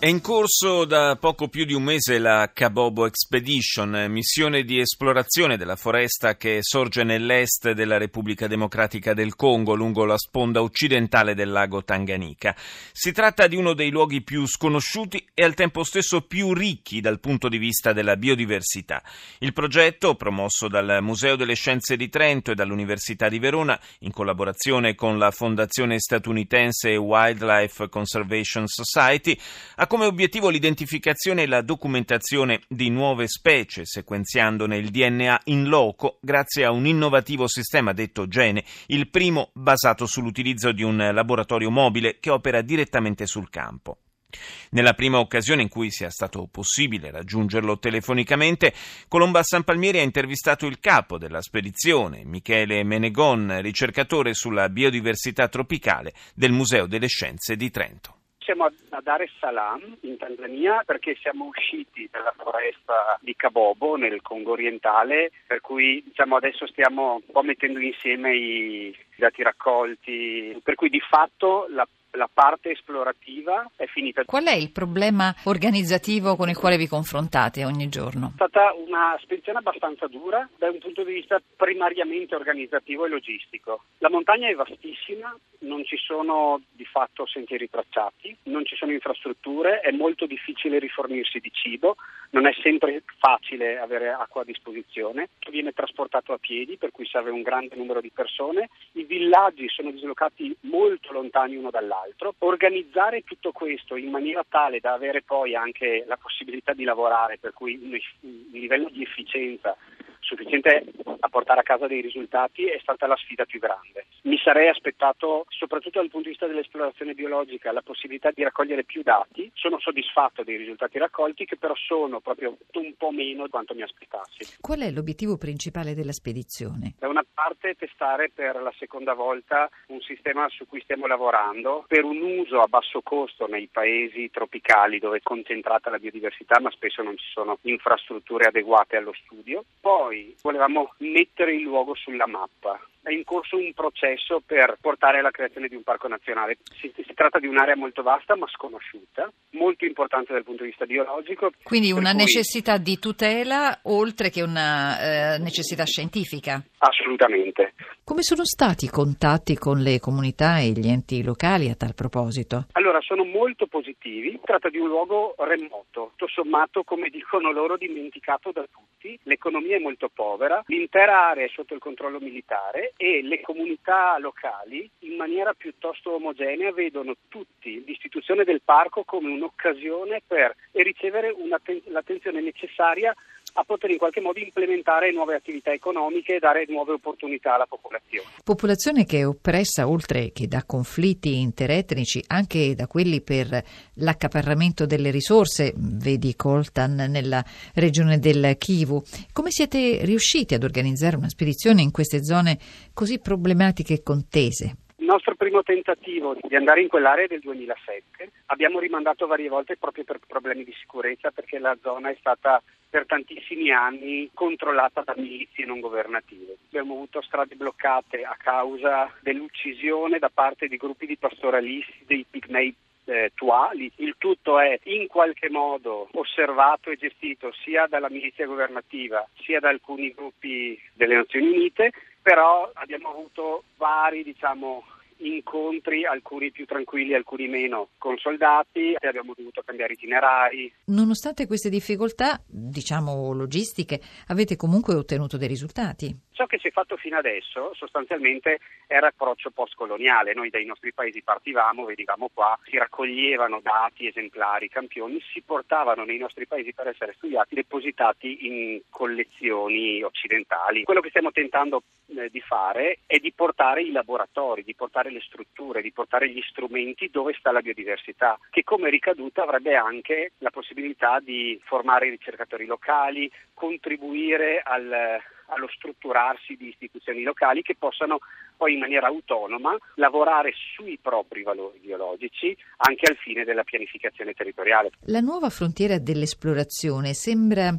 È in corso da poco più di un mese la Kabobo Expedition, missione di esplorazione della foresta che sorge nell'est della Repubblica Democratica del Congo, lungo la sponda occidentale del lago Tanganica. Si tratta di uno dei luoghi più sconosciuti e al tempo stesso più ricchi dal punto di vista della biodiversità. Il progetto, promosso dal Museo delle Scienze di Trento e dall'Università di Verona, in collaborazione con la Fondazione statunitense Wildlife Conservation Society, ha come obiettivo l'identificazione e la documentazione di nuove specie, sequenziandone il DNA in loco grazie a un innovativo sistema detto Gene, il primo basato sull'utilizzo di un laboratorio mobile che opera direttamente sul campo. Nella prima occasione in cui sia stato possibile raggiungerlo telefonicamente, Colomba San Palmieri ha intervistato il capo della spedizione, Michele Menegon, ricercatore sulla biodiversità tropicale del Museo delle Scienze di Trento siamo a Dar es Salaam in Tanzania perché siamo usciti dalla foresta di Kabobo nel Congo orientale, per cui diciamo, adesso stiamo un po' mettendo insieme i dati raccolti, per cui di fatto la la parte esplorativa è finita. Qual è il problema organizzativo con il quale vi confrontate ogni giorno? È stata una spedizione abbastanza dura da un punto di vista primariamente organizzativo e logistico. La montagna è vastissima, non ci sono di fatto sentieri tracciati, non ci sono infrastrutture, è molto difficile rifornirsi di cibo, non è sempre facile avere acqua a disposizione, viene trasportato a piedi per cui serve un grande numero di persone, i villaggi sono dislocati molto lontani uno dall'altro dall'altro, organizzare tutto questo in maniera tale da avere poi anche la possibilità di lavorare, per cui un livello di efficienza sufficiente a portare a casa dei risultati è stata la sfida più grande. Mi sarei aspettato, soprattutto dal punto di vista dell'esplorazione biologica, la possibilità di raccogliere più dati. Sono soddisfatto dei risultati raccolti, che però sono proprio un po' meno di quanto mi aspettassi. Qual è l'obiettivo principale della spedizione? Da una parte testare per la seconda volta un sistema su cui stiamo lavorando per un uso a basso costo nei paesi tropicali dove è concentrata la biodiversità, ma spesso non ci sono infrastrutture adeguate allo studio. Poi volevamo mettere il luogo sulla mappa. È in corso un processo per portare alla creazione di un parco nazionale. Si, si tratta di un'area molto vasta ma sconosciuta, molto importante dal punto di vista biologico. Quindi una cui... necessità di tutela oltre che una eh, necessità scientifica? Assolutamente. Come sono stati i contatti con le comunità e gli enti locali a tal proposito? Allora, sono molto positivi. Si tratta di un luogo remoto, tutto sommato, come dicono loro, dimenticato da tutti. L'economia è molto povera, l'intera area è sotto il controllo militare e le comunità locali, in maniera piuttosto omogenea, vedono tutti l'istituzione del parco come un'occasione per ricevere l'attenzione necessaria a poter in qualche modo implementare nuove attività economiche e dare nuove opportunità alla popolazione. Popolazione che è oppressa oltre che da conflitti interetnici anche da quelli per l'accaparramento delle risorse, vedi Coltan nella regione del Kivu. Come siete riusciti ad organizzare una spedizione in queste zone così problematiche e contese? Nostro primo tentativo di andare in quell'area del 2007. Abbiamo rimandato varie volte proprio per problemi di sicurezza perché la zona è stata per tantissimi anni controllata da milizie non governative. Abbiamo avuto strade bloccate a causa dell'uccisione da parte di gruppi di pastoralisti dei pigmei eh, Tuali. Il tutto è in qualche modo osservato e gestito sia dalla milizia governativa sia da alcuni gruppi delle Nazioni Unite, però abbiamo avuto vari diciamo, incontri, alcuni più tranquilli, alcuni meno, con soldati e abbiamo dovuto cambiare itinerari. Nonostante queste difficoltà, diciamo logistiche, avete comunque ottenuto dei risultati. Ciò che si è fatto fino adesso sostanzialmente era approccio postcoloniale. Noi dai nostri paesi partivamo, vedevamo qua, si raccoglievano dati, esemplari, campioni, si portavano nei nostri paesi per essere studiati, depositati in collezioni occidentali. Quello che stiamo tentando eh, di fare è di portare i laboratori, di portare le strutture, di portare gli strumenti dove sta la biodiversità, che come ricaduta avrebbe anche la possibilità di formare i ricercatori locali, contribuire al allo strutturarsi di istituzioni locali che possano poi in maniera autonoma lavorare sui propri valori biologici anche al fine della pianificazione territoriale. La nuova frontiera dell'esplorazione sembra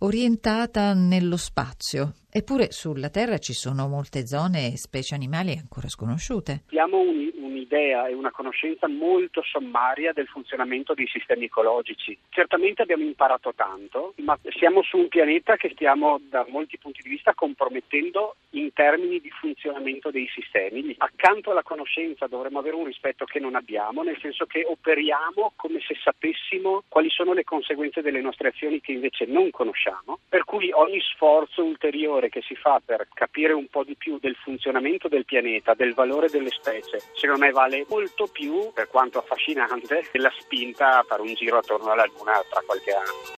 orientata nello spazio. Eppure sulla Terra ci sono molte zone e specie animali ancora sconosciute. Abbiamo un, un'idea e una conoscenza molto sommaria del funzionamento dei sistemi ecologici. Certamente abbiamo imparato tanto, ma siamo su un pianeta che stiamo da molti punti di vista compromettendo in termini di funzionamento dei sistemi. Accanto alla conoscenza dovremmo avere un rispetto che non abbiamo, nel senso che operiamo come se sapessimo quali sono le conseguenze delle nostre azioni che invece non conosciamo, per cui ogni sforzo ulteriore che si fa per capire un po' di più del funzionamento del pianeta, del valore delle specie, secondo me vale molto più, per quanto affascinante, della spinta a fare un giro attorno alla Luna tra qualche anno.